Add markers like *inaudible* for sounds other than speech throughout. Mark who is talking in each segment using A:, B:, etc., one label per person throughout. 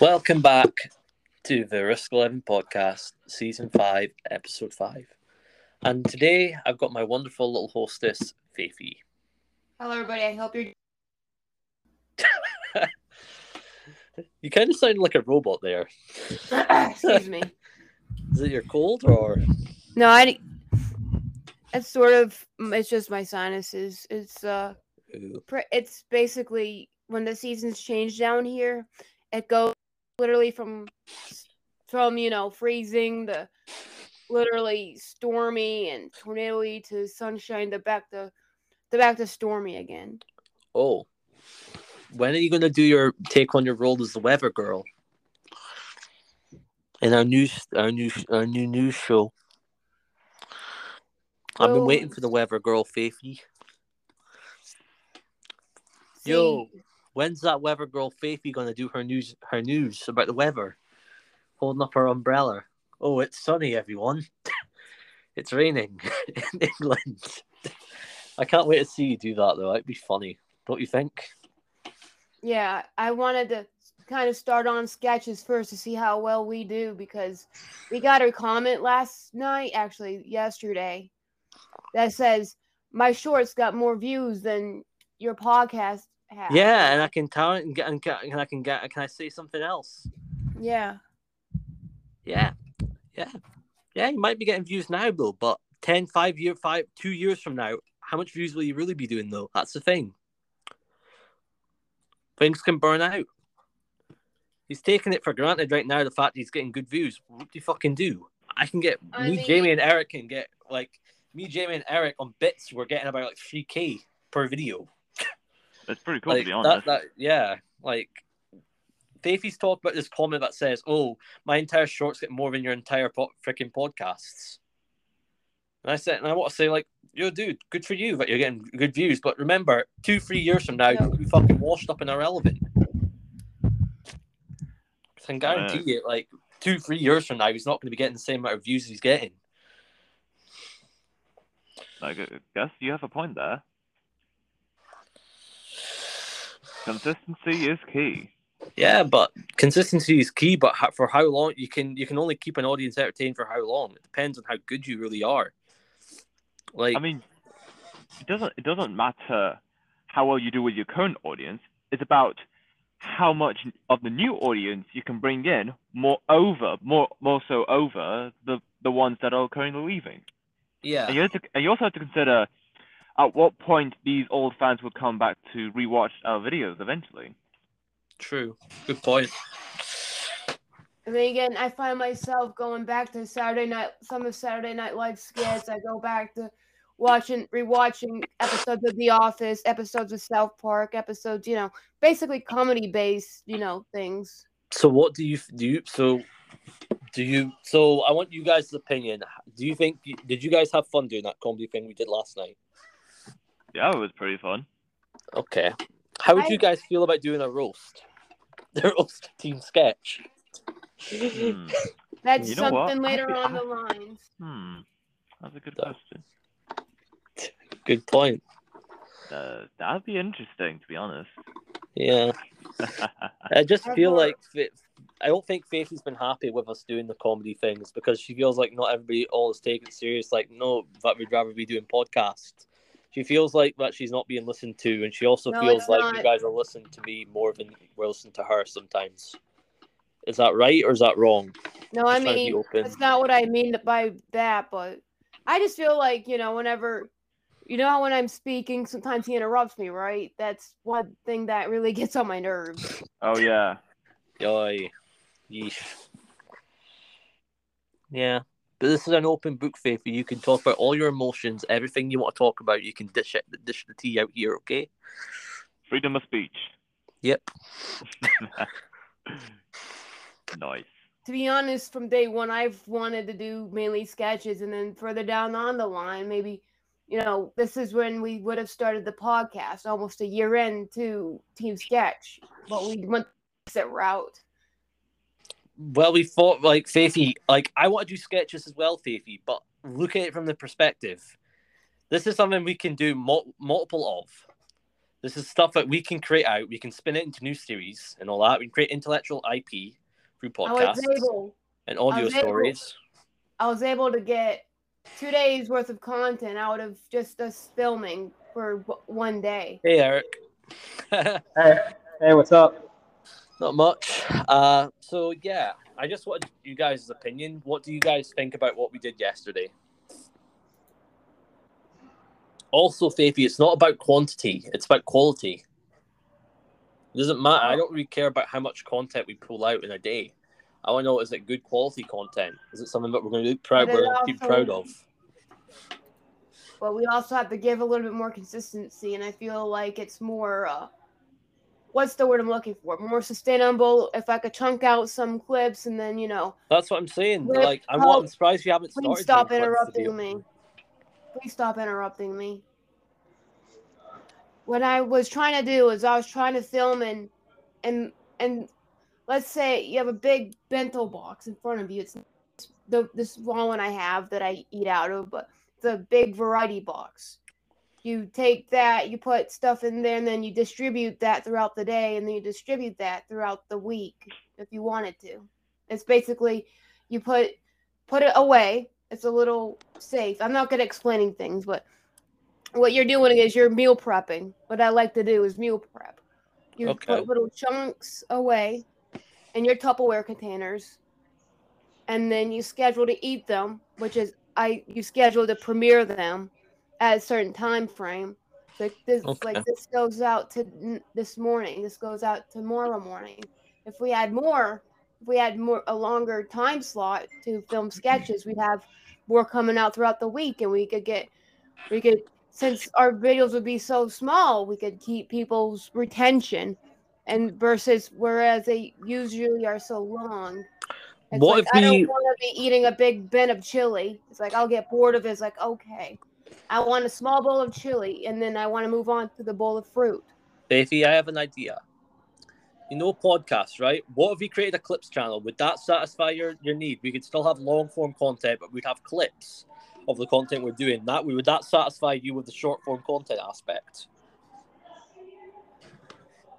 A: Welcome back to the Risk 11 podcast, season 5, episode 5. And today I've got my wonderful little hostess, Faithy.
B: Hello, everybody. I hope you're. *laughs*
A: You kind of sound like a robot there. *coughs*
B: Excuse me. *laughs*
A: Is it your cold or?
B: No, I. It's sort of. It's just my sinuses. It's uh.
A: Ooh.
B: It's basically when the seasons change down here. It goes literally from from you know freezing to literally stormy and tornado to sunshine to back to to back to stormy again.
A: Oh. When are you going to do your take on your role as the weather girl? In our news, our new, our new news show. I've been waiting for the weather girl, Faithy. Yo. When's that weather girl Faithy gonna do her news her news about the weather? Holding up her umbrella. Oh, it's sunny, everyone. *laughs* it's raining *laughs* in England. I can't wait to see you do that though. That'd be funny, don't you think?
B: Yeah, I wanted to kind of start on sketches first to see how well we do because we got a comment last night, actually yesterday, that says my shorts got more views than your podcast has.
A: Yeah, and I can tell it and get and, get, and I can get. Can I say something else?
B: yeah,
A: Yeah, yeah, yeah. You might be getting views now though, but 10, 5 year, five, two years from now, how much views will you really be doing though? That's the thing. Things can burn out. He's taking it for granted right now. The fact he's getting good views. What do you fucking do? I can get
B: I
A: me,
B: mean-
A: Jamie, and Eric can get like me, Jamie, and Eric on bits. We're getting about like three k per video.
C: It's pretty cool
A: like
C: to be honest.
A: that, yeah, like Faithy's talked about this comment that says, "Oh, my entire shorts get more than your entire po- freaking podcasts." And I said, and I want to say, like, yo, dude, good for you that you're getting good views. But remember, two, three years from now, you'll be fucking washed up and irrelevant. I can guarantee you, like, two, three years from now, he's not going to be getting the same amount of views as he's getting.
C: Like, I guess you have a point there. Consistency is key.
A: Yeah, but consistency is key. But for how long you can you can only keep an audience entertained for how long? It depends on how good you really are. Like,
C: I mean, it doesn't it doesn't matter how well you do with your current audience. It's about how much of the new audience you can bring in more over more more so over the the ones that are currently leaving.
A: yeah,
C: And you have to, and you also have to consider at what point these old fans will come back to rewatch our videos eventually.
A: true. Good point.
B: and then again, I find myself going back to Saturday night, some of Saturday Night Live skits. I go back to watching, rewatching episodes of The Office, episodes of South Park, episodes, you know, basically comedy based, you know, things.
A: So, what do you do? You, so, do you? So, I want you guys' opinion. Do you think? Did you guys have fun doing that comedy thing we did last night?
C: Yeah, it was pretty fun.
A: Okay. How would
B: I-
A: you guys feel about doing a roast? *laughs* The roast team sketch.
C: Hmm. *laughs*
B: That's
C: You know what?
B: something later
C: I-
B: on the lines.
C: Hmm. That's a good
A: So-
C: question.
A: Good point.
C: Uh, that'd be interesting, to be honest.
A: Yeah. *laughs* I just feel like I don't think Faithy's been happy with us doing the comedy things because she feels like not everybody always take it serious. Like, no, that we'd rather be doing podcasts. She feels like that she's not being listened to, and she also
B: No,
A: feels like
B: not.
A: you guys are listening to me more than we're listening to her sometimes. Is that right or is that wrong?
B: No, I
A: Just trying
B: mean,
A: open.
B: that's not what I mean by that, but I just feel like, you know, whenever, you know, how when I'm speaking, sometimes he interrupts me, right? That's one thing that really *laughs* gets on my nerves.
C: oh yeah.
A: Yoy. Yeesh. Yeah. But this is an open book, Faithy. You can talk about all your emotions, everything you want to talk about. You can dish it, dish the tea out here, okay?
C: Freedom of speech.
A: Yep. *laughs*
C: nice.
B: To be honest, from day one, I've wanted to do mainly sketches, and then further down on the line, maybe, you know, this is when we would have started the podcast, almost a year into Team Sketch, but we went that route.
A: Well, we thought like Faithy, like I want to do sketches as well, Faithy, but look at it from the perspective. This is something we can do mul- multiple of. This is stuff that we can create out. We can spin it into new series and all that. We can create intellectual IP through
B: I
A: podcasts
B: able
A: and audio
B: was able-
A: stories.
B: I was able to get two days worth of content out of just us filming for one day.
A: Hey, Eric. *laughs*
D: Hey, hey, what's up?
A: Not much. Uh, so yeah, I just wanted you guys' opinion. What do you guys think about what we did yesterday? Also, Faithy, it's not about quantity; it's about quality. It doesn't matter. I don't really care about how much content we pull out in a day. I want to know: is it good quality content? Is it something that we're going to be proud, we're going to be
B: also-
A: proud of?
B: But we also have to give a little bit more consistency, and I feel like it's more. Uh, what's the word I'm looking for? More sustainable. If I could chunk out some clips and then you know,
A: That's what I'm saying.
B: Whip
A: like, I'm, I'm surprised you haven't started.
B: please stop
A: doing clips to
B: interrupting me. Please stop interrupting me. What I was trying to do is I was trying to film and and and let's say you have a big bento box in front of you. It's the this small one I have that I eat out of, but the big variety box. You take that, you put stuff in there, and then you distribute that throughout the day, and then you distribute that throughout the week if you wanted to. It's basically you put put it away. It's a little safe. I'm not good at explaining things, but what you're doing is you're meal prepping. What I like to do is meal prep. You
A: Okay.
B: put little chunks away in your Tupperware containers, and then you schedule to eat them, which is I you schedule to premiere them at a certain time frame. Like this,
A: Okay.
B: like this goes out to this morning. This goes out tomorrow morning. If we had more, if we had more a longer time slot to film sketches, we'd have more coming out throughout the week, and we could get, we could since our videos would be so small, we could keep people's retention, and versus whereas they usually are so long. It's
A: What
B: like,
A: if
B: I don't want to be eating a big bin of chili. It's like I'll get bored of it. It's like okay, I want a small bowl of chili, and then I want to move on to the bowl of fruit.
A: Faithy, I have an idea. You know podcasts, right? What if we created a clips channel? Would that satisfy your, your need? We could still have long form content, but we'd have clips of the content we're doing. That would that satisfy you with the short form content aspect?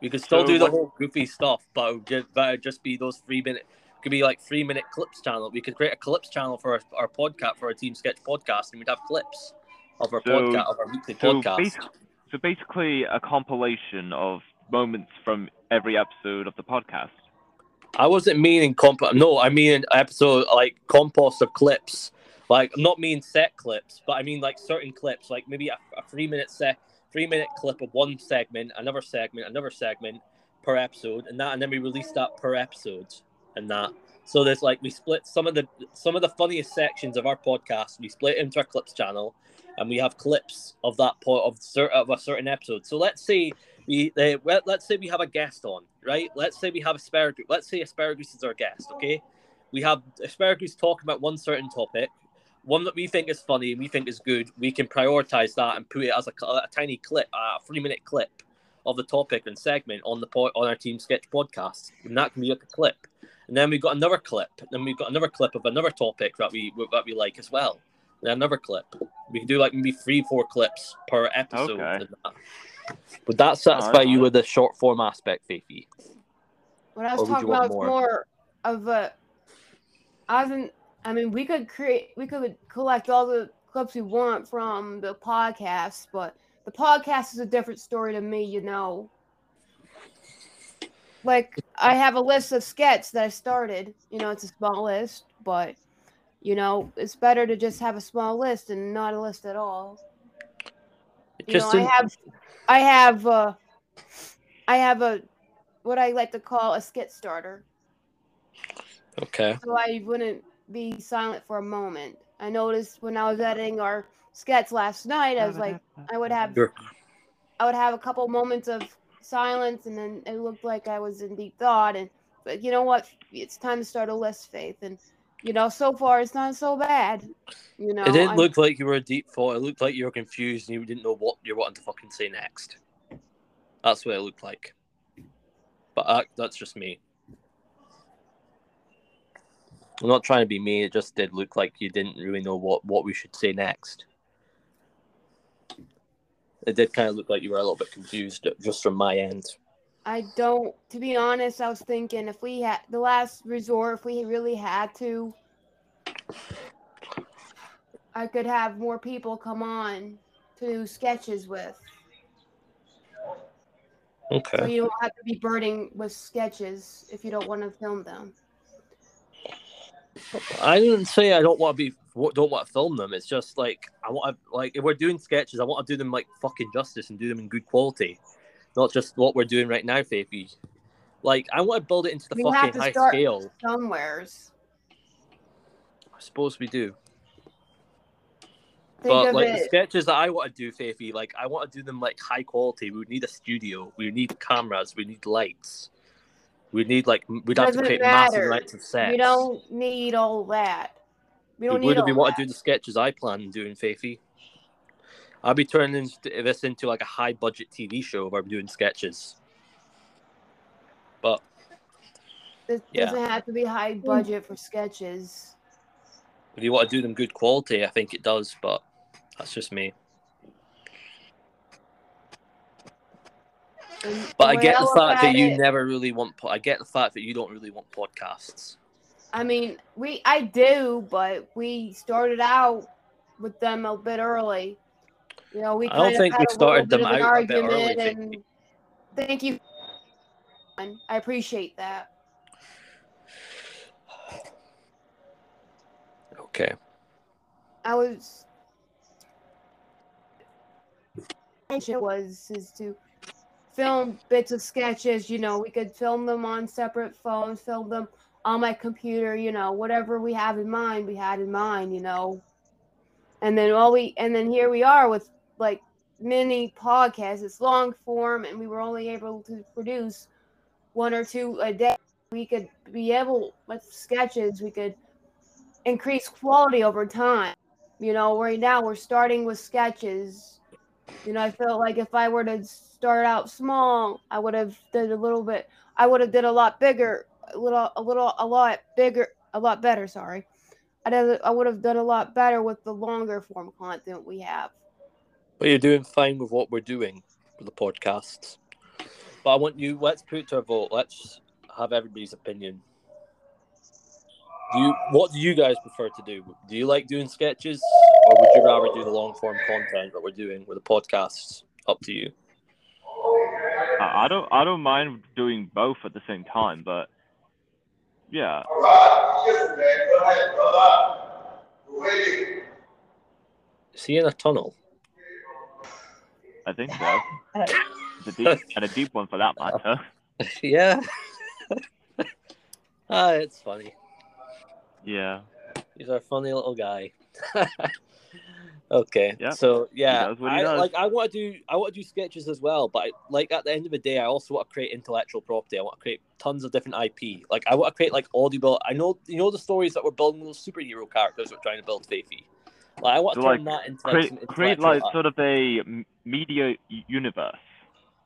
A: We could still
C: So
A: do the
C: what-
A: whole goofy stuff, but it would just, but it'd just be those three minute could be like three minute clips channel. We could create a clips channel for our, our podcast for our team sketch podcast, and we'd have clips of our
C: So-
A: podcast of our weekly
C: So,
A: podcast.
C: so basically, a compilation of moments from every episode of the podcast.
A: I wasn't meaning comp. No, I mean episode like compost of clips. Like I'm not mean set clips, but I mean like certain clips, like maybe a, a three minute set, three minute clip of one segment, another segment, another segment per episode, and that, and then we release that per episode, and that. So there's like we split some of the some of the funniest sections of our podcast. We split into our clips channel, and we have clips of that point of of a certain episode. So let's say we well, let's say we have a guest on, right? Let's say we have asparagus. Let's say asparagus is our guest, okay? We have asparagus talking about one certain topic, one that we think is funny and we think is good. We can prioritize that and put it as a, a tiny clip, a three minute clip of the topic and segment on the po- on our team sketch podcast, and that can be like a clip. And then we've got another clip, and then we've got another clip of another topic that we that we like as well. And another clip. We can do like maybe three, four clips per episode.
C: Okay.
A: that. Would that satisfy you with the short form aspect, Faithy?
B: What I was talking about is
A: more?
B: more of a. I wasn't. I mean, we could create. We could collect all the clips we want from the podcast, but the podcast is a different story to me. You know. Like I have a list of skets that I started. You know, it's a small list, but you know, it's better to just have a small list and not a list at all. You
A: Just
B: know,
A: in-
B: I have, I have, uh, I have a, what I like to call a skit starter,
A: okay.
B: so I wouldn't be silent for a moment. I noticed when I was editing our sketch last night, I was like, I would have,
A: Sure.
B: I would have a couple moments of silence, and then it looked like I was in deep thought. And but you know what? It's time to start a list, Faith, and you know, so far it's not so bad. You know,
A: it didn't
B: I'm-
A: look like you were a deep thought. It looked like you were confused and you didn't know what you're wanting to fucking say next. That's what it looked like. But uh, that's just me. I'm not trying to be mean. It just did look like you didn't really know what, what we should say next. It did kind of look like you were a little bit confused just from my end.
B: I don't. To be honest, I was thinking if we had the last resort, if we really had to, I could have more people come on to do sketches with.
A: Okay.
B: So you don't have to be burning with sketches if you don't want to film them.
A: I didn't say I don't want to be don't want to film them. It's just like I want to like if we're doing sketches, I want to do them like fucking justice and do them in good quality, not just what we're doing right now, Faithy. Like I want to build it into the
B: We
A: fucking high scale.
B: Somewheres.
A: I suppose we do.
B: Think
A: but like the sketches that I want to do, Faithy, like I want to do them like high quality. We would need a studio. We would need cameras. We need lights. We need like we'd have to create massive amounts of sets.
B: We don't need all that. We don't
A: Would
B: need
A: if we want
B: that.
A: to do the sketches I plan doing, Faithy. I'll be turning this into like a high budget TV show where I'm doing sketches. But
B: It
A: yeah.
B: doesn't have to be high hmm. budget for sketches.
A: if you want to do them good quality, I think it does. But that's just me.
B: And
A: But I get the fact that you
B: it-
A: never really want. Po- I get the fact that you don't really want podcasts.
B: I mean, we I do, but we started out with them a bit early. You know, we
A: I don't think we started them
B: bit of an
A: out a bit early,
B: argument, and thank you. I appreciate that.
A: Okay.
B: I was intention was is to film bits of sketches. You know, we could film them on separate phones, film them on my computer. You know, whatever we have in mind, we had in mind. You know, and then all we and then here we are with like mini podcasts. It's long form, and we were only able to produce one or two a day. We could be able with sketches. We could increase quality over time. You know, right now we're starting with sketches. You know, I felt like if I were to start out small, I would have did a little bit. I would have did a lot bigger, a little, a little, a lot bigger, a lot better. Sorry, I did. I would have done a lot better with the longer form content we have.
A: But you're doing fine with what we're doing with the podcasts. But I want you. Let's put it to a vote. Let's have everybody's opinion. Do you? What do you guys prefer to do? Do you like doing sketches, or would you rather do the long form content that we're doing with the podcasts? Up to you.
C: I I don't I don't mind doing both at the same time, but yeah,
A: Is he in a tunnel?
C: I think so. *laughs* It's a deep, and a deep one for that matter. *laughs*
A: yeah. *laughs* ah, it's funny.
C: Yeah.
A: He's a funny little guy. okay.
C: Yeah,
A: So yeah,
C: does he
A: I,
C: does.
A: like I want to do I want to do sketches as well, but I, like at the end of the day, I also want to create intellectual property. I want to create tons of different IP. Like I want to create like audible. I know you know the stories that we're building those superhero characters we're trying to build, Faithy. Like I want to
C: So,
A: turn
C: like,
A: that into like,
C: Create, create like sort of a media universe.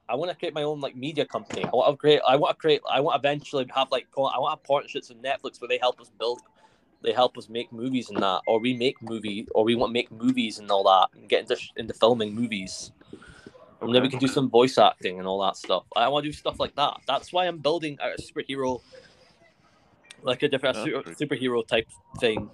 A: I want to create my own like media company. I want to create. I want to create. I want to eventually have like. I want to have partnerships with Netflix where they help us build. They help us make movies and that, or we make movie, or we want to make movies and all that, and get into into filming movies. And then we can do some voice acting and all that stuff. I want to do stuff like that. That's why I'm building a superhero, like a different
C: That's
A: super, superhero type thing.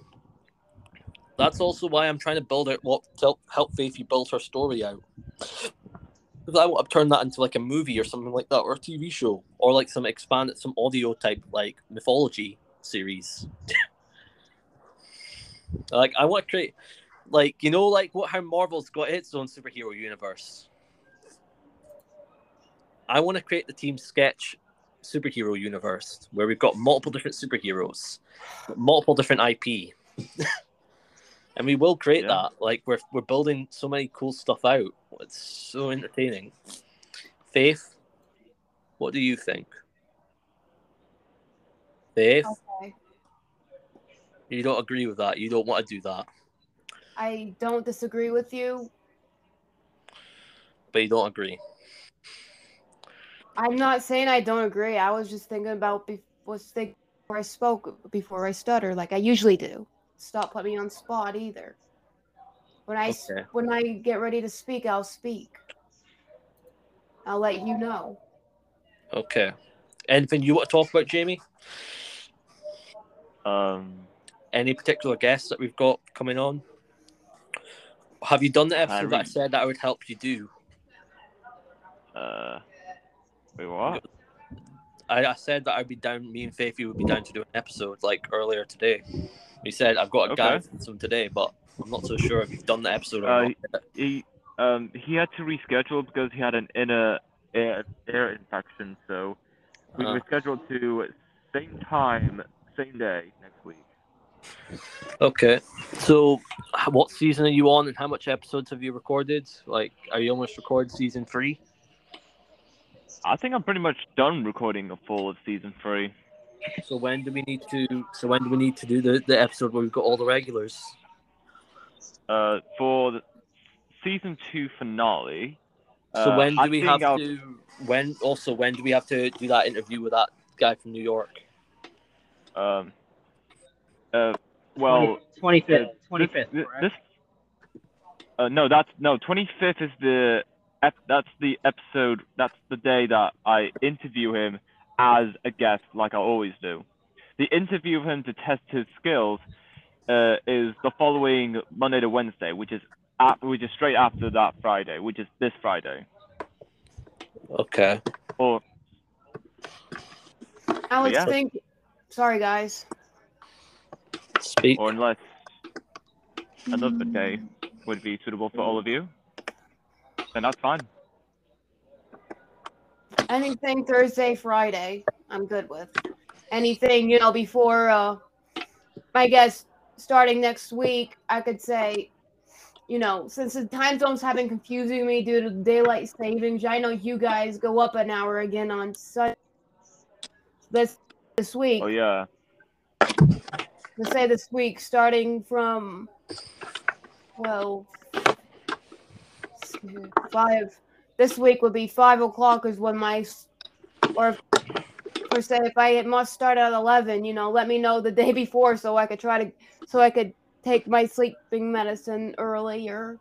A: That's also why I'm trying to build it. What help, help Faithy build her story out. Because I want to turn that into like a movie or something like that, or a TV show, or like some expanded, some audio type like mythology series. *laughs* like I want to create, like you know, like what how Marvel's got its own superhero universe. I want to create the Team Sketch superhero universe where we've got multiple different superheroes, multiple different IP. *laughs* and we will create
C: Yeah.
A: that. Like we're we're building so many cool stuff out. It's so entertaining. Faith, what do you think? Faith,
B: Okay.
A: you don't agree with that. You don't want to do that,
B: I don't disagree with you.
A: but you don't agree.
B: I'm not saying I don't agree. I was just thinking about be- was thinking before I spoke before I stutter, like I usually do. Stop putting me on spot either. When I s-
A: Okay.
B: when I get ready to speak, I'll speak. I'll let you know.
A: Okay. Anything you want to talk about, Jamie?
C: Um,
A: Any particular guests that we've got coming on? Have you done the episode that I said that I would help you do?
C: uh, wait, what?
A: I, I said that I'd be down. Me and Faithy would be down to do an episode like earlier today. He said I've got a guy
C: Okay.
A: from some today, but I'm not so sure if you've done the episode or
C: Uh,
A: not.
C: He um he had to reschedule because he had an inner air, air infection, so we
A: Uh.
C: rescheduled to same time, same day next week.
A: Okay. So, what season are you on, and how much episodes have you recorded? Like, are you almost recorded season three?
C: I think I'm pretty much done recording a full of season three.
A: So when do we need to? So when do we need to do the, the episode where we've got all the regulars?
C: Uh, for the season two finale.
A: So
C: uh,
A: when do
C: I
A: we have
C: I'll-
A: to? When also when do we have to do that interview with that guy from New York?
C: Um. Uh. Well.
D: 25th,
C: uh,
D: 25th,
C: This, this, uh, no, that's no. Twenty fifth is the ep- that's the episode. That's the day that I interview him as a guest, like I always do. The interview of him to test his skills uh, is the following Monday to Wednesday, which is at, which is straight after that Friday, which is this Friday.
A: Okay.
C: Or
B: I would
C: yeah.
B: think. Sorry, guys.
A: Speak.
C: or unless another day would be suitable for all of you, then that's fine.
B: Anything Thursday, Friday, I'm good with. Anything, you know, before, uh, I guess, starting next week, I could say, you know, since the time zones have been confusing me due to daylight savings, I know you guys go up an hour again on Sunday. This this week,
C: Oh yeah.
B: let's say this week, starting from, well, Mm-hmm. five. This week would be five o'clock is when my, or per se, if I it must start at eleven, you know, let me know the day *laughs* before so I could try to, so I could take my sleeping medicine earlier.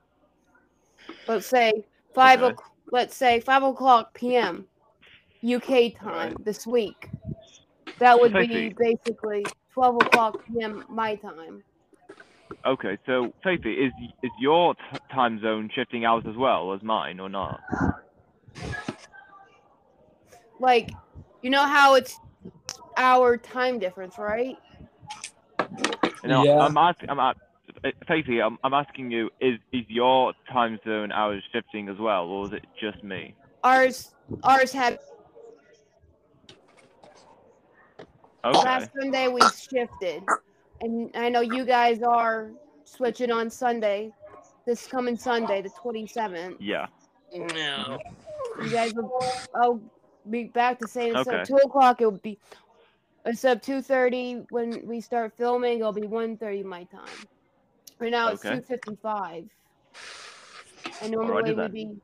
B: Let's say five.
C: Okay.
B: o'c- Let's say five o'clock p.m. UK time
C: Alright.
B: this week. That would be basically twelve o'clock p.m. my time.
C: Okay, so Faithy, is is your t- time zone shifting hours as well as mine, or not?
B: like you know how it's our time difference right
C: No,
A: Yeah.
C: I'm asking. I'm at, Faithy, I'm, I'm asking you: is is your time zone hours shifting as well, or is it just me?
B: ours ours had
C: Okay.
B: last sunday we shifted and i know you guys are switching on sunday this coming sunday the 27th
C: Yeah.
A: No.
B: you guys will i'll be back to saying instead of 2 o'clock it will be instead of 2.30 when we start filming it'll be 1.30 my time right now it's
C: Okay.
B: 2.55 and
C: Alrighty
B: normally we'd
C: then.
B: be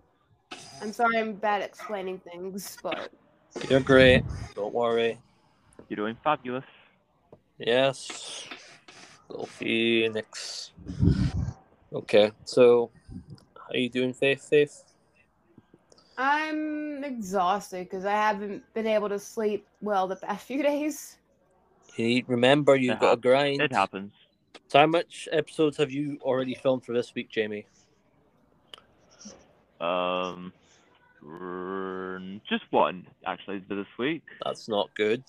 B: i'm sorry i'm bad at explaining things but
A: You're great. Don't worry.
C: You're doing fabulous.
A: Yes. Little Phoenix. Okay, so how are you doing, Faith? Faith?
B: i'm exhausted because i haven't been able to sleep well the past *laughs* few days
A: You remember you've
C: It
A: got to
C: hap-
A: grind.
C: It happens.
A: So how much episodes have you already filmed for this week, Jamie?
C: Um, just one actually for this week.
A: That's not good.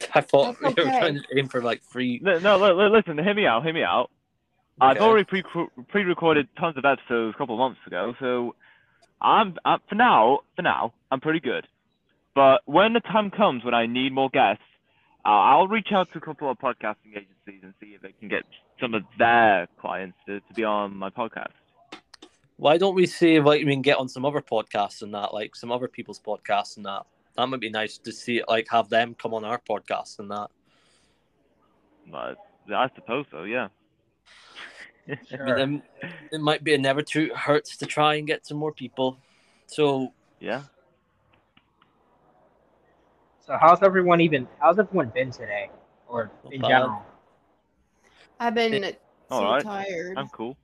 A: *laughs* I thought
B: That's
A: we were trying to aim for like three.
C: No, no, li- li- listen, hear me out, hear me out. I've already pre pre-recorded tons of episodes a couple of months ago, so I'm, i for now, for now, I'm pretty good. But when the time comes when I need more guests, uh, I'll reach out to a couple of podcasting agencies and see if they can get some of their clients to, to be on my podcast.
A: Why don't we see if like we can get on some other podcasts and that, like some other people's podcasts and that? That might be nice to see, like have them come on our podcast and that.
C: But I suppose so, yeah. *laughs*
A: I mean,
D: Sure.
A: um, it might be a never too hurts to try and get some more people. So
C: Yeah.
D: So how's everyone even? How's everyone been today, or
A: Not
D: in
A: bad.
D: general?
B: i've been so
C: Alright.
B: tired
C: I'm cool.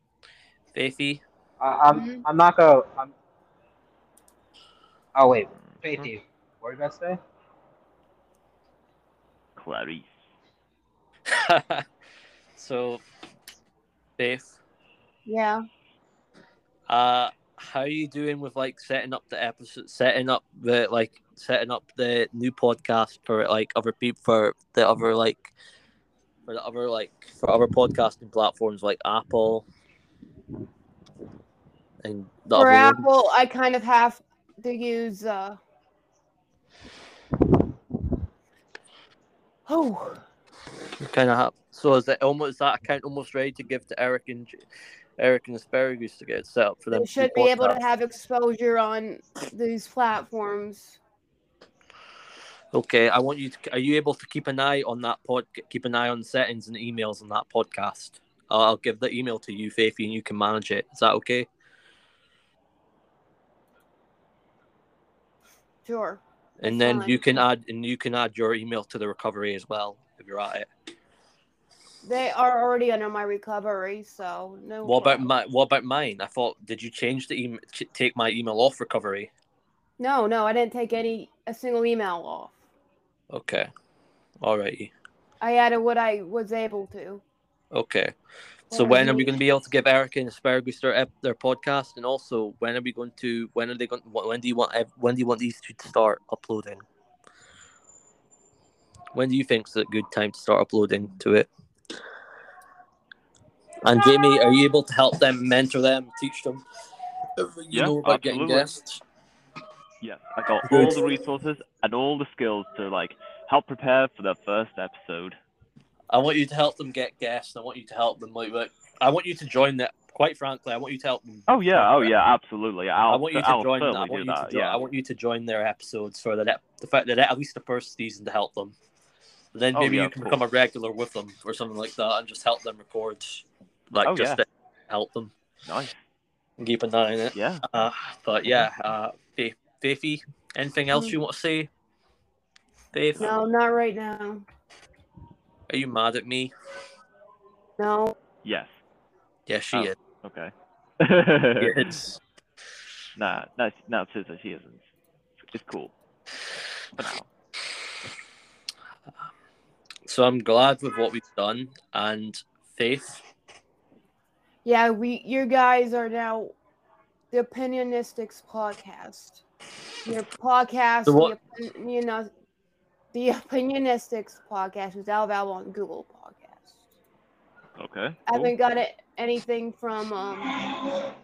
A: Faithy,
D: I, I'm
B: Mhm.
D: I'm not gonna I'm Oh wait, Faithy, what were you about to say?
C: Clarice. *laughs*
A: so, Faith,
B: Yeah.
A: uh, how are you doing with like setting up the episode, setting up the like setting up the new podcast for like other people for the other like for the other like for other podcasting platforms like Apple and the
B: For
A: other ones?
B: Apple, I kind of have to use. uh Oh,
A: kind of. So is that almost is that account almost ready to give to Eric and Eric and Asparagus to get it set up for them?
B: they should be able to have exposure on these platforms.
A: Okay, I want you to. Are you able to keep an eye on that pod? Keep an eye on settings and emails on that podcast. I'll, I'll give the email to you, Faithy, and you can manage it. Is that okay?
B: Sure.
A: And then
B: fine.
A: you can add and you can add your email to the recovery as well if you're at it.
B: They are already under my recovery, so no.
A: What about my? What about mine? I thought did you change the email? Take my email off recovery?
B: No, no, I didn't take any a single email off.
A: Okay, alrighty.
B: I added what I was able to.
A: Okay. So
B: Alright.
A: when are we going to be able to give Eric and Asparagus their their podcast, and also when are we going to? When are they going? When do you want? When do you want these two to start uploading? When do you think is a good time to start uploading to it? And Jamie, are you able to help them, mentor them, teach them? Uh, you
C: Yeah,
A: know about getting
C: absolutely.
A: guests.
C: Yes, I got
A: Good.
C: all the resources and all the skills to like help prepare for the first episode.
A: I want you to help them get guests. I want you to help them like, like I want you to join that. Quite frankly, I want you to help them
C: Oh yeah, oh yeah, absolutely. I'll,
A: I want you to
C: I'll
A: join. I want you
C: that.
A: to join.
C: yeah.
A: I want you to join their episodes for the the fact that at least the first season to help them. Then
C: Oh,
A: maybe
C: yeah,
A: you can become a regular with them or something like that, and just help them record, like
C: Oh,
A: just
C: yeah.
A: to help them
C: Nice.
A: and keep an eye on it.
C: Yeah.
A: Uh, but yeah, uh, Fa- Faithy, anything else you want to say? Faith,
B: No, not right now.
A: Are you mad at me?
B: No.
C: Yes.
A: Yes, she
C: Oh.
A: is.
C: Okay.
A: It's *laughs*
C: nah, no, no, seriously, she isn't. It's cool. For now.
A: so I'm glad with what we've done, and Faith,
B: Yeah, we you guys are now the Opinionistics podcast. Your podcast,
A: The what?
B: the, opin- you know, the Opinionistics podcast is now available on Google Podcast.
C: Okay.
B: I haven't got it, anything from um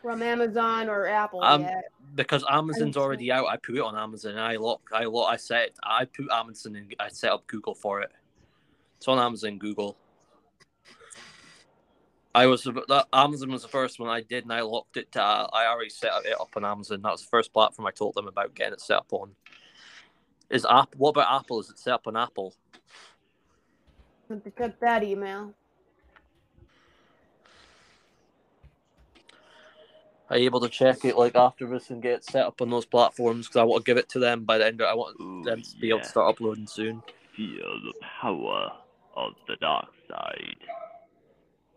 B: from Amazon or Apple
A: Um,
B: yet.
A: because Amazon's already out, I put it on Amazon. I lock, I lock, I set, I put Amazon and I set up Google for it. It's on Amazon, Google. I was that Amazon was the first one I did, and I locked it. To, I already set it up on Amazon. That was the first platform I told them about getting it set up on. Is app? What about Apple? Is it set up on Apple?
B: To cut that email.
A: Are you able to check it like after this and get it set up on those platforms? Because I want to give it to them by the end. Of, I want
C: Ooh,
A: them to be able to start uploading soon.
C: Feel the power of the dark side.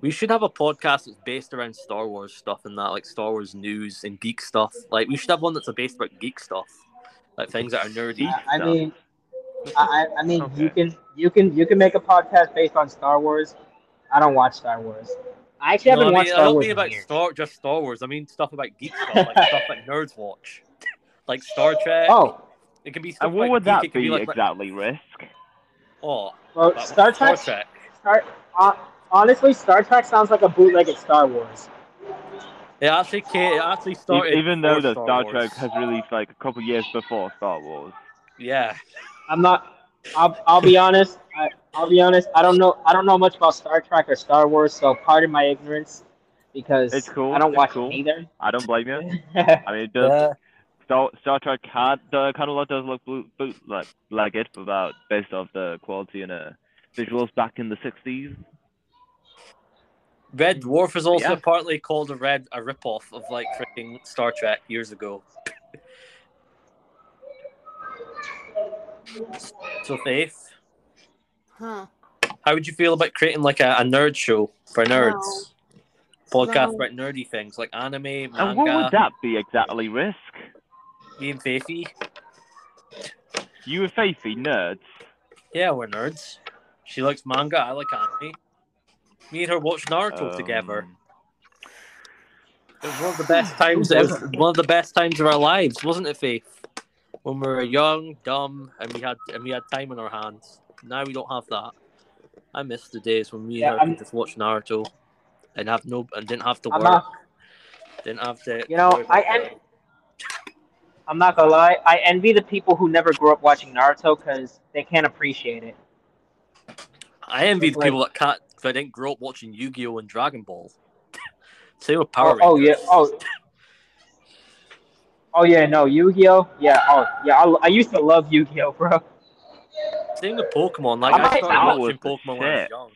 A: We should have a podcast that's based around Star Wars stuff and that, like Star Wars news and geek stuff. Like we should have one that's based about geek stuff, like things that are nerdy.
D: I, I mean, I, I I mean, you can you can you can make a podcast based on Star Wars. I don't watch Star Wars. I actually
A: No,
D: haven't
A: I
D: watched
A: mean, I
D: Star
A: don't
D: Wars
A: mean about
D: years.
A: Star just Star Wars. I mean stuff about geek stuff, like stuff that nerds watch, *laughs* like Star Trek.
D: Oh,
A: it can be stuff
C: And what
A: about
C: would
A: geek,
C: that
A: it can
C: be
A: like,
C: exactly, Risk?
A: Oh,
D: well,
A: that-
D: Star Trek.
A: Trek.
D: Star, uh, honestly, Star Trek sounds like a bootleg of Star Wars.
A: It actually came, it actually started.
C: Even though
A: before
C: the Star
A: Wars.
C: Trek has released like a couple years before Star Wars.
A: Yeah,
D: I'm not. I'll, I'll be honest. I, I'll be honest. I don't know. I don't know much about Star Trek or Star Wars, so pardon my ignorance because
C: It's cool,
D: I don't
C: it's
D: watch
C: cool.
D: it either.
C: I don't blame you. *laughs* I mean, it does.
A: yeah.
C: Star, Star Trek had the kind of lot does look boot, boot like like it about based off the quality and uh, visuals back in the '60s.
A: Red Dwarf is also
C: Yeah.
A: partly called a red a ripoff of like freaking Star Trek years ago. *laughs* so Faith,
B: Huh.
A: how would you feel about creating like a, a nerd show for nerds? podcast
B: So-
A: about nerdy things like anime,
C: And what would that be exactly, Risk?
A: Me and Faithy.
C: You and Faithy, nerds.
A: Yeah, we're nerds. She likes manga. I like anime. Me and her watched Naruto together.
C: Um,
A: It was one of the best times. It was one of the best times of our lives, wasn't it, Faith? When we were young, dumb, and we had and we had time on our hands. Now we don't have that. I miss the days when me and
D: Yeah,
A: her could just watch Naruto and have no and didn't have to
D: I'm
A: work.
D: not-
A: Didn't have to.
D: You know, I
A: the-
D: en- I'm not gonna lie. I envy the people who never grew up watching Naruto because they can't appreciate it.
A: I envy the
D: like-
A: people that can't. That didn't grow up watching Yu-Gi-Oh and Dragon Ball. *laughs* Same with Power
D: Oh, oh yeah. Oh. Oh yeah. No, Yu-Gi-Oh. Yeah. Oh yeah. I, I used to love Yu-Gi-Oh, bro.
A: Same with Pokemon. Like
D: I
A: I, started watching
C: was the
A: Pokemon when I was young,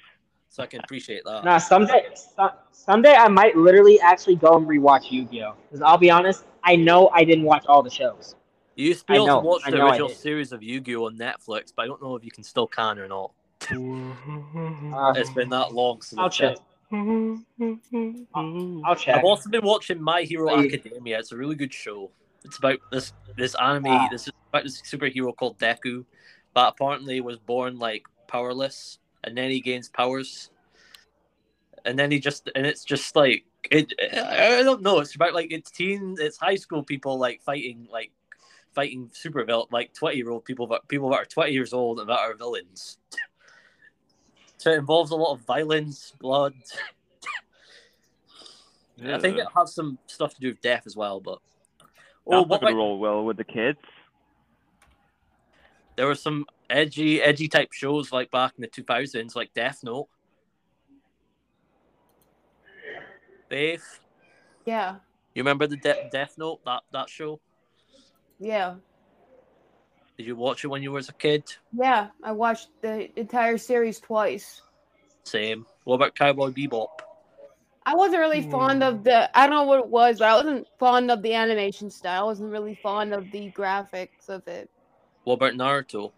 A: so I can appreciate that.
D: Nah, someday, some, someday I might literally actually go and rewatch Yu-Gi-Oh. Because I'll be honest, I know I didn't watch all the shows.
A: You used to be able to watch the original series of Yu-Gi-Oh on Netflix, but I don't know if you can still can or not.
D: Uh,
A: It's been that long since.
D: I'll
A: I've
D: check. I'll check.
A: I've also been watching My Hero. Academia. It's a really good show. It's about this this anime.
D: Ah.
A: This is about this superhero called Deku, but apparently was born like powerless, and then he gains powers, and then he just and it's just like it. I I don't know. It's about like it's teen, it's high school people like fighting like fighting super villain like twenty year old people, but people that are twenty years old and that are villains. *laughs* so it involves a lot of violence, blood. I think it has some stuff to do with death as well, but oh,
C: That's
A: what
C: not gonna roll well with the kids.
A: there were some edgy, edgy type shows like back in the two thousands, like Death Note. Faith,
B: Yeah,
A: you remember the De- Death Note that that show?
B: yeah,
A: Did you watch it when you was a kid?
B: yeah. I watched the entire series twice.
A: Same. What about Cowboy Bebop?
B: I wasn't really fond of the. I don't know what it was, but I wasn't fond of the animation style. I wasn't really fond of the graphics of it.
A: What about Naruto?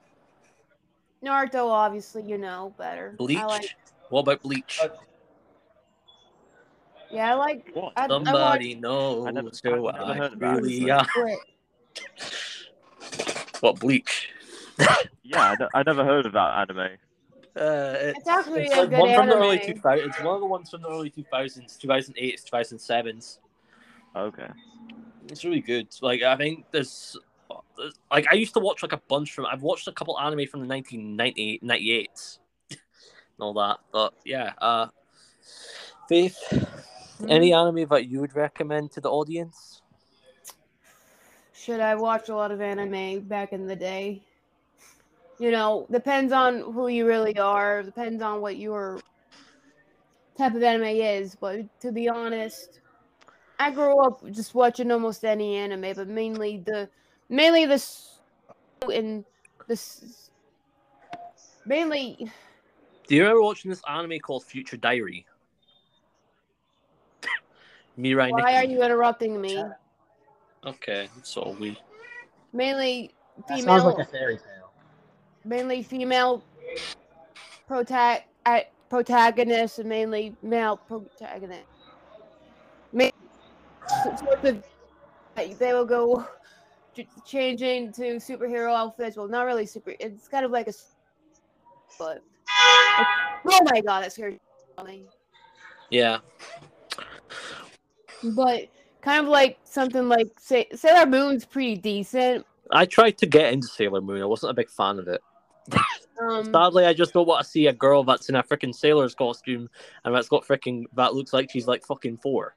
B: Naruto, obviously, you know better.
A: Bleach?
B: I like,
A: What about Bleach?
B: yeah, I like.
C: What?
B: I, I watched
A: Somebody knows
C: I never-
A: who
C: I've
A: I
C: heard of that,
A: really
C: actually.
A: am. *laughs*
B: it.
A: What Bleach?
C: Yeah, I, d- I never heard of that anime.
A: Uh, it's,
B: It's actually
A: it's
B: a
A: like
B: good
A: one from the early 2000s. It's one of the ones from the early 2000s, 2008s, 2007s.
C: Okay.
A: It's really good. Like I think there's, there's- like I used to watch like a bunch from. I've watched a couple anime from the 1998 98s and all that. But yeah, uh, Faith,
B: Hmm.
A: any anime that you would recommend to the audience?
B: Should I watch a lot of anime back in the day? You know, depends on who you really are. Depends on what your type of anime is. But to be honest, I grew up just watching almost any anime, but mainly the mainly this and this mainly
A: Do you remember watching this anime called Future Diary? *laughs* Mirai
B: why are you interrupting me?
A: Okay, so we.
B: Mainly
D: That
B: female
D: sounds like a fairy tale.
B: mainly female protag- uh, protagonists and mainly male protagonists. Ma- s- sort of, they will go changing to superhero outfits. Well, not really super. It's kind of like a. But oh my god, that scared me.
A: Yeah.
B: But kind of like something like say Sailor Moon's pretty decent.
A: I tried to get into Sailor Moon. I wasn't a big fan of it.
B: Um,
A: Sadly, I just don't want to see a girl that's in a freaking sailor's costume and that's got freaking that looks like she's like fucking four.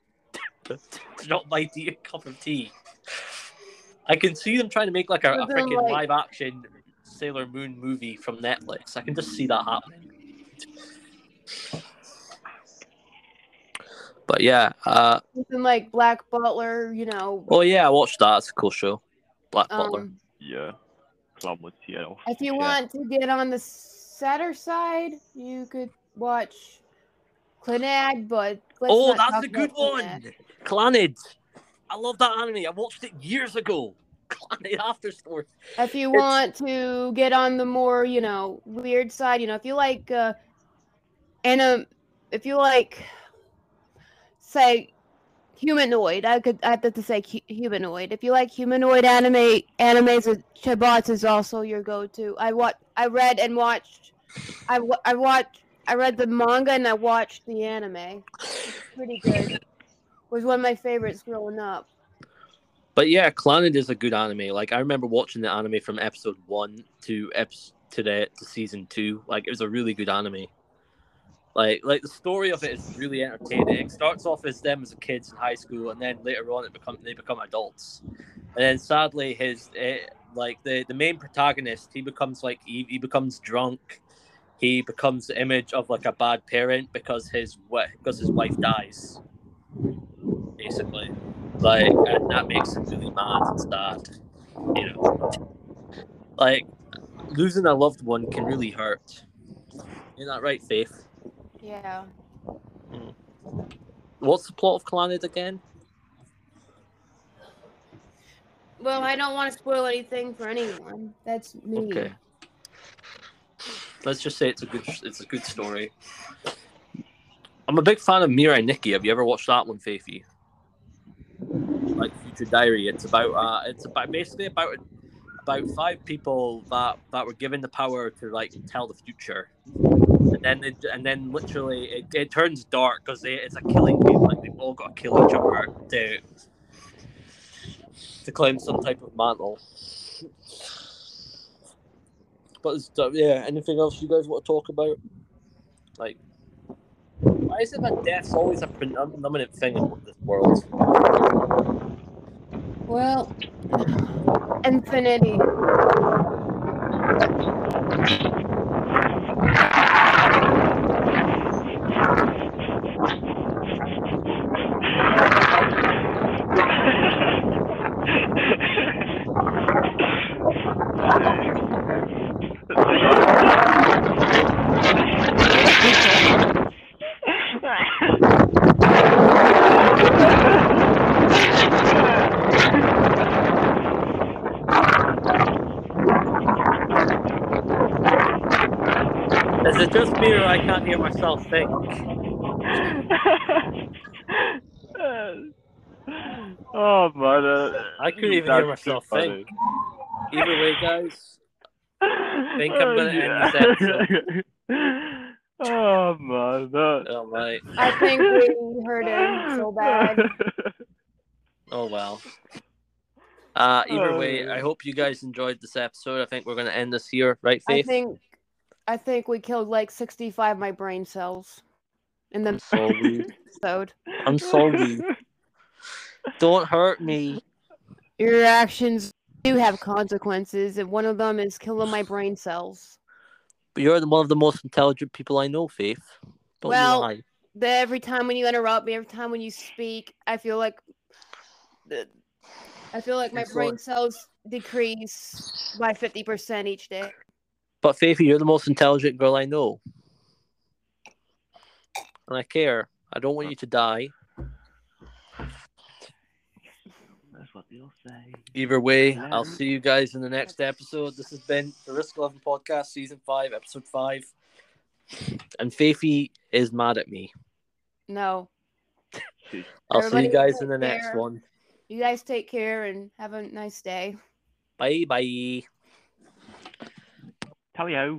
A: it's *laughs* not my tea, cup of tea. I can see them trying to make like a, a freaking
B: like-
A: live action Sailor Moon movie from Netflix. I can just see that happening. But yeah, uh,
B: something like Black Butler. You know.
A: oh yeah, I watched that. It's a cool show. Black Butler.
B: Um,
C: Yeah. Clown with Seattle.
B: If you
C: Yeah.
B: want to get on the sadder side, you could watch Clannad, but let's
A: oh,
B: not
A: that's
B: talk
A: a good one.
B: Clannad.
A: Clannad. I love that anime. I watched it years ago. *laughs* Clannad After Story.
B: If you
A: It's-
B: want to get on the more, you know, weird side, you know, if you like, uh, and um, if you like say humanoid. I could I have to say hu- humanoid. If you like humanoid anime, animes, Chobits is also your go-to. I what I read and watched. I I watched. I read the manga and I watched the anime. It's pretty good. Was one of my favorites growing up.
A: But yeah, Clannad is a good anime. Like I remember watching the anime from episode one to eps to the to season two. Like it was a really good anime. Like like the story of it is really entertaining. It starts off as them as kids in high school, and then later on it become they become adults. And then sadly, his eh, like the the main protagonist, he becomes like he, he becomes drunk. He becomes the image of like a bad parent because his because his wife dies. Basically, like and that makes him really mad and sad. You know, like losing a loved one can really hurt. Isn't that right, Faith?
B: Yeah.
A: What's the plot of Clannad again?
B: Well, I don't want to spoil anything for anyone. That's me.
A: Okay. Let's just say it's a good it's a good story. I'm a big fan of Mirai Nikki. Have you ever watched that one, Faithy? Like Future Diary. It's about uh it's about basically about about five people that that were given the power to like tell the future. And then and then literally it, it turns dark because it's a killing game. Like they've all got to kill each other to to claim some type of mantle. But uh, yeah, anything else you guys want to talk about? Like, why is it that death's always a predominant thing in this world?
B: Well, infinity.
A: Is it just me or I can't hear myself think? *laughs*
C: oh man, uh,
A: I couldn't even hear
C: that's too
A: myself think. Either way, guys, I think I'm gonna end this *laughs*
C: oh man, that...
A: oh my,
B: I think we hurt him so bad. *laughs*
A: oh well. Uh, either way,
C: Oh.
A: I hope you guys enjoyed this episode. I think we're gonna end this here, right,
B: I
A: Faith?
B: think, I think we killed like sixty-five of my brain cells in
A: I'm
B: the
A: sorry.
B: episode.
A: I'm sorry. Don't hurt me.
B: Your actions do have consequences, and one of them is killing my brain cells.
A: But you're one of the most intelligent people I know, Faith. Don't
B: Well-
A: lie.
B: The, every time when you interrupt me, every time when you speak, I feel like the, I feel like my brain cells decrease by fifty percent each day.
A: But Faithy, you're the most intelligent girl I know. And I care. I don't want you to die.
C: That's what they'll say.
A: Either way,
C: Yeah.
A: I'll see you guys in the next episode. This has been the Risk 11 podcast, season 5, episode 5. And Faithy is mad at me.
B: No,
A: I'll see you guys in the next one.
B: you guys take care and have a nice day.
A: Bye bye.
C: Tally ho.